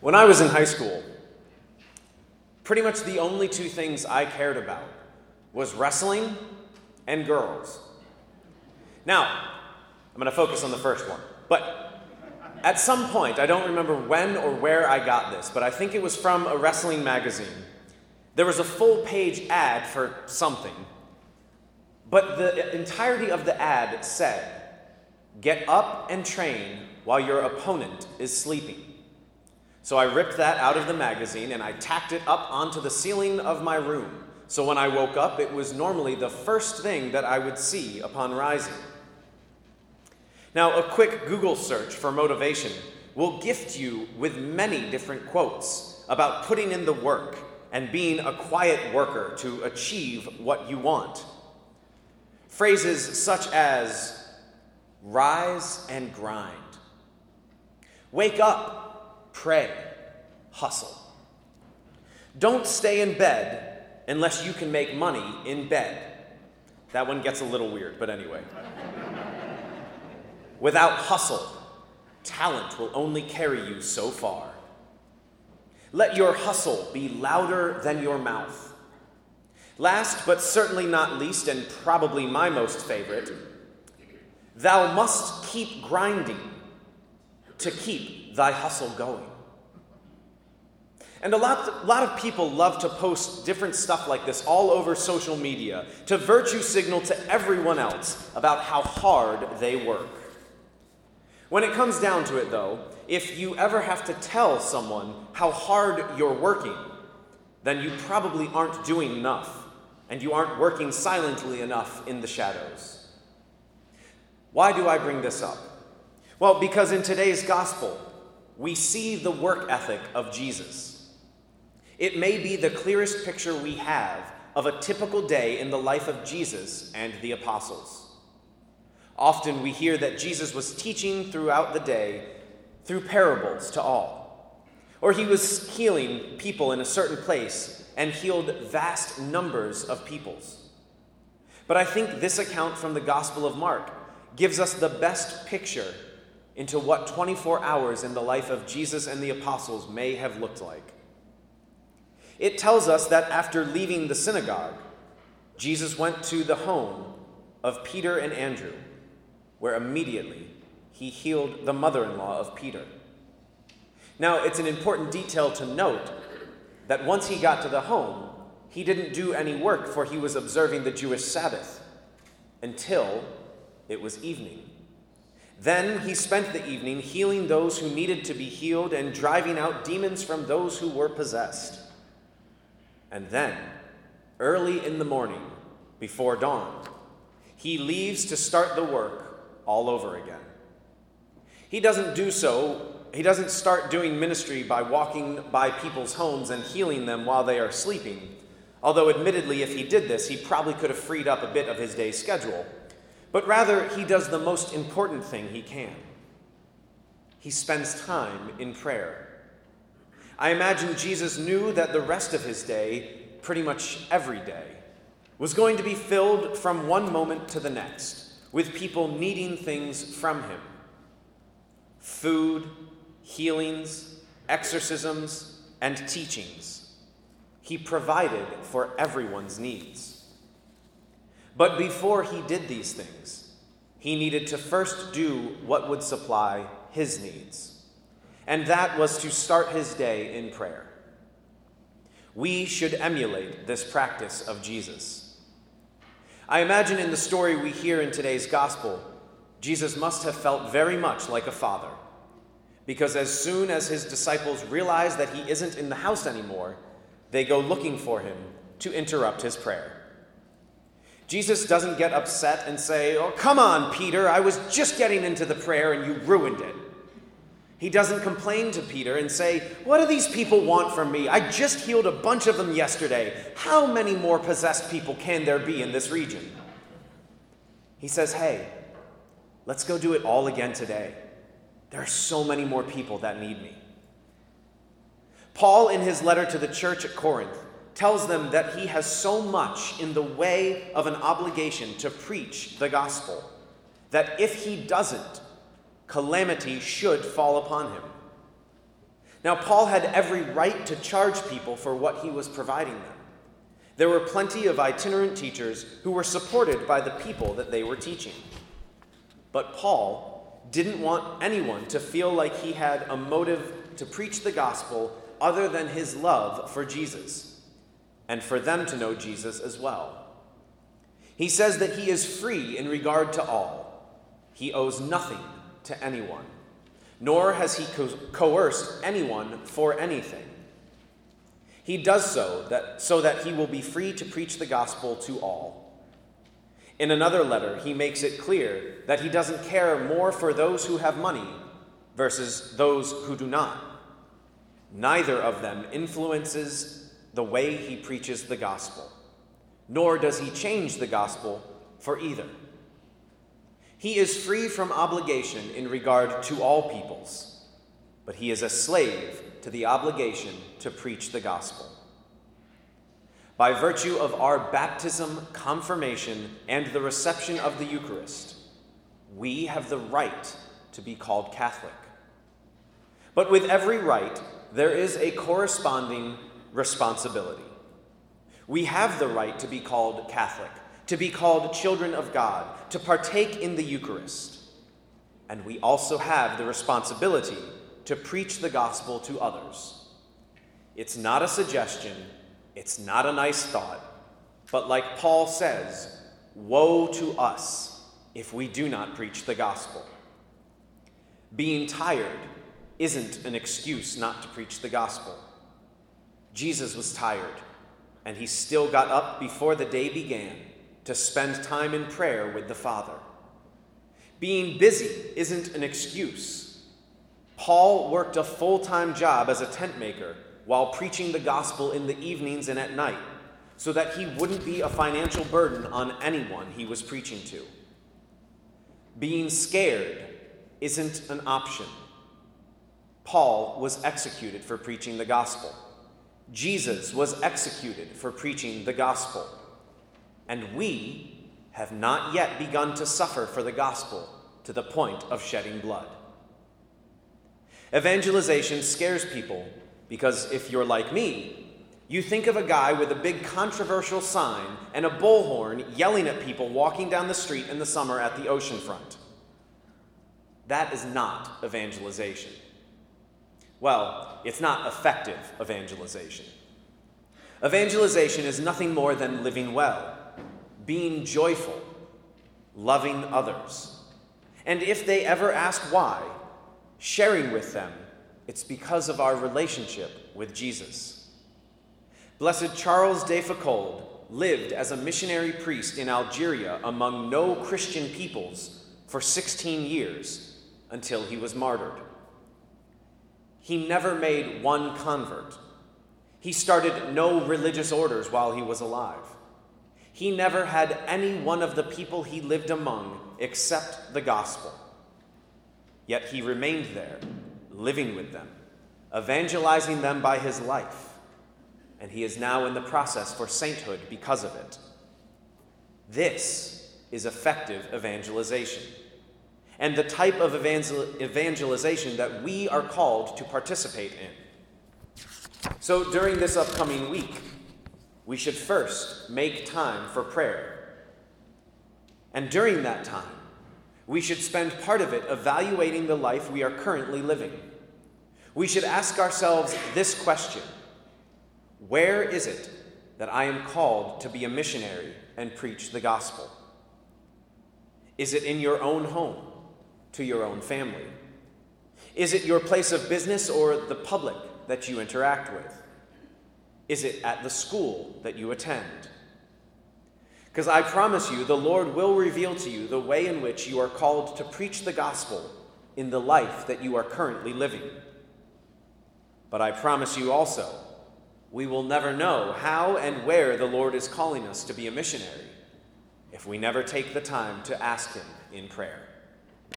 When I was in high school, pretty much the only two things I cared about was wrestling and girls. Now, I'm going to focus on the first one. But at some point, I don't remember when or where I got this, but I think it was from a wrestling magazine. There was a full page ad for something, but the entirety of the ad said, Get up and train while your opponent is sleeping. So I ripped that out of the magazine and I tacked it up onto the ceiling of my room. So when I woke up, it was normally the first thing that I would see upon rising. Now, a quick Google search for motivation will gift you with many different quotes about putting in the work and being a quiet worker to achieve what you want. Phrases such as rise and grind, wake up, pray, hustle. Don't stay in bed unless you can make money in bed. That one gets a little weird, but anyway. Without hustle, talent will only carry you so far. Let your hustle be louder than your mouth. Last but certainly not least, and probably my most favorite, thou must keep grinding to keep thy hustle going. And a lot, a lot of people love to post different stuff like this all over social media to virtue signal to everyone else about how hard they work. When it comes down to it, though, if you ever have to tell someone how hard you're working, then you probably aren't doing enough, and you aren't working silently enough in the shadows. Why do I bring this up? Well, because in today's gospel, we see the work ethic of Jesus. It may be the clearest picture we have of a typical day in the life of Jesus and the apostles. Often we hear that Jesus was teaching throughout the day through parables to all, or he was healing people in a certain place and healed vast numbers of peoples. But I think this account from the Gospel of Mark gives us the best picture into what 24 hours in the life of Jesus and the apostles may have looked like. It tells us that after leaving the synagogue, Jesus went to the home of Peter and Andrew where immediately he healed the mother in law of Peter. Now, it's an important detail to note that once he got to the home, he didn't do any work, for he was observing the Jewish Sabbath until it was evening. Then he spent the evening healing those who needed to be healed and driving out demons from those who were possessed. And then, early in the morning, before dawn, he leaves to start the work all over again. He doesn't do so, he doesn't start doing ministry by walking by people's homes and healing them while they are sleeping. Although, admittedly, if he did this, he probably could have freed up a bit of his day's schedule. But rather, he does the most important thing he can he spends time in prayer. I imagine Jesus knew that the rest of his day, pretty much every day, was going to be filled from one moment to the next with people needing things from him food, healings, exorcisms, and teachings. He provided for everyone's needs. But before he did these things, he needed to first do what would supply his needs. And that was to start his day in prayer. We should emulate this practice of Jesus. I imagine in the story we hear in today's gospel, Jesus must have felt very much like a father. Because as soon as his disciples realize that he isn't in the house anymore, they go looking for him to interrupt his prayer. Jesus doesn't get upset and say, Oh, come on, Peter, I was just getting into the prayer and you ruined it. He doesn't complain to Peter and say, What do these people want from me? I just healed a bunch of them yesterday. How many more possessed people can there be in this region? He says, Hey, let's go do it all again today. There are so many more people that need me. Paul, in his letter to the church at Corinth, tells them that he has so much in the way of an obligation to preach the gospel that if he doesn't, calamity should fall upon him. Now, Paul had every right to charge people for what he was providing them. There were plenty of itinerant teachers who were supported by the people that they were teaching. But Paul didn't want anyone to feel like he had a motive to preach the gospel other than his love for Jesus, and for them to know Jesus as well. He says that he is free in regard to all, he owes nothing to anyone nor has he co- coerced anyone for anything. He does so that, so that he will be free to preach the gospel to all. In another letter, he makes it clear that he doesn't care more for those who have money versus those who do not. Neither of them influences the way he preaches the gospel, nor does he change the gospel for either. He is free from obligation in regard to all peoples, but he is a slave to the obligation to preach the gospel. By virtue of our baptism, confirmation, and the reception of the Eucharist, we have the right to be called Catholic. But with every right, there is a corresponding responsibility. We have the right to be called Catholic to be called children of God, to partake in the Eucharist. And we also have the responsibility to preach the gospel to others. It's not a suggestion, it's not a nice thought, but like Paul says, woe to us if we do not preach the gospel. Being tired isn't an excuse not to preach the gospel. Jesus was tired, and he still got up before the day began to spend time in prayer with the Father. Being busy isn't an excuse. Paul worked a full time job as a tent maker while preaching the gospel in the evenings and at night so that he wouldn't be a financial burden on anyone he was preaching to. Being scared isn't an option. Paul was executed for preaching the gospel. Jesus was executed for preaching the gospel and we have not yet begun to suffer for the gospel to the point of shedding blood. Evangelization scares people because if you're like me, you think of a guy with a big controversial sign and a bullhorn yelling at people walking down the street in the summer at the ocean front. That is not evangelization. Well, it's not effective evangelization. Evangelization is nothing more than living well being joyful, loving others. And if they ever ask why, sharing with them it's because of our relationship with Jesus. Blessed Charles de Foucauld lived as a missionary priest in Algeria among no Christian peoples for 16 years until he was martyred. He never made one convert. He started no religious orders while he was alive. He never had any one of the people he lived among accept the gospel. Yet he remained there, living with them, evangelizing them by his life, and he is now in the process for sainthood because of it. This is effective evangelization, and the type of evangel- evangelization that we are called to participate in. So during this upcoming week, we should first make time for prayer. And during that time, we should spend part of it evaluating the life we are currently living. We should ask ourselves this question Where is it that I am called to be a missionary and preach the gospel? Is it in your own home, to your own family? Is it your place of business or the public that you interact with? Is it at the school that you attend? Because I promise you, the Lord will reveal to you the way in which you are called to preach the gospel in the life that you are currently living. But I promise you also, we will never know how and where the Lord is calling us to be a missionary if we never take the time to ask Him in prayer.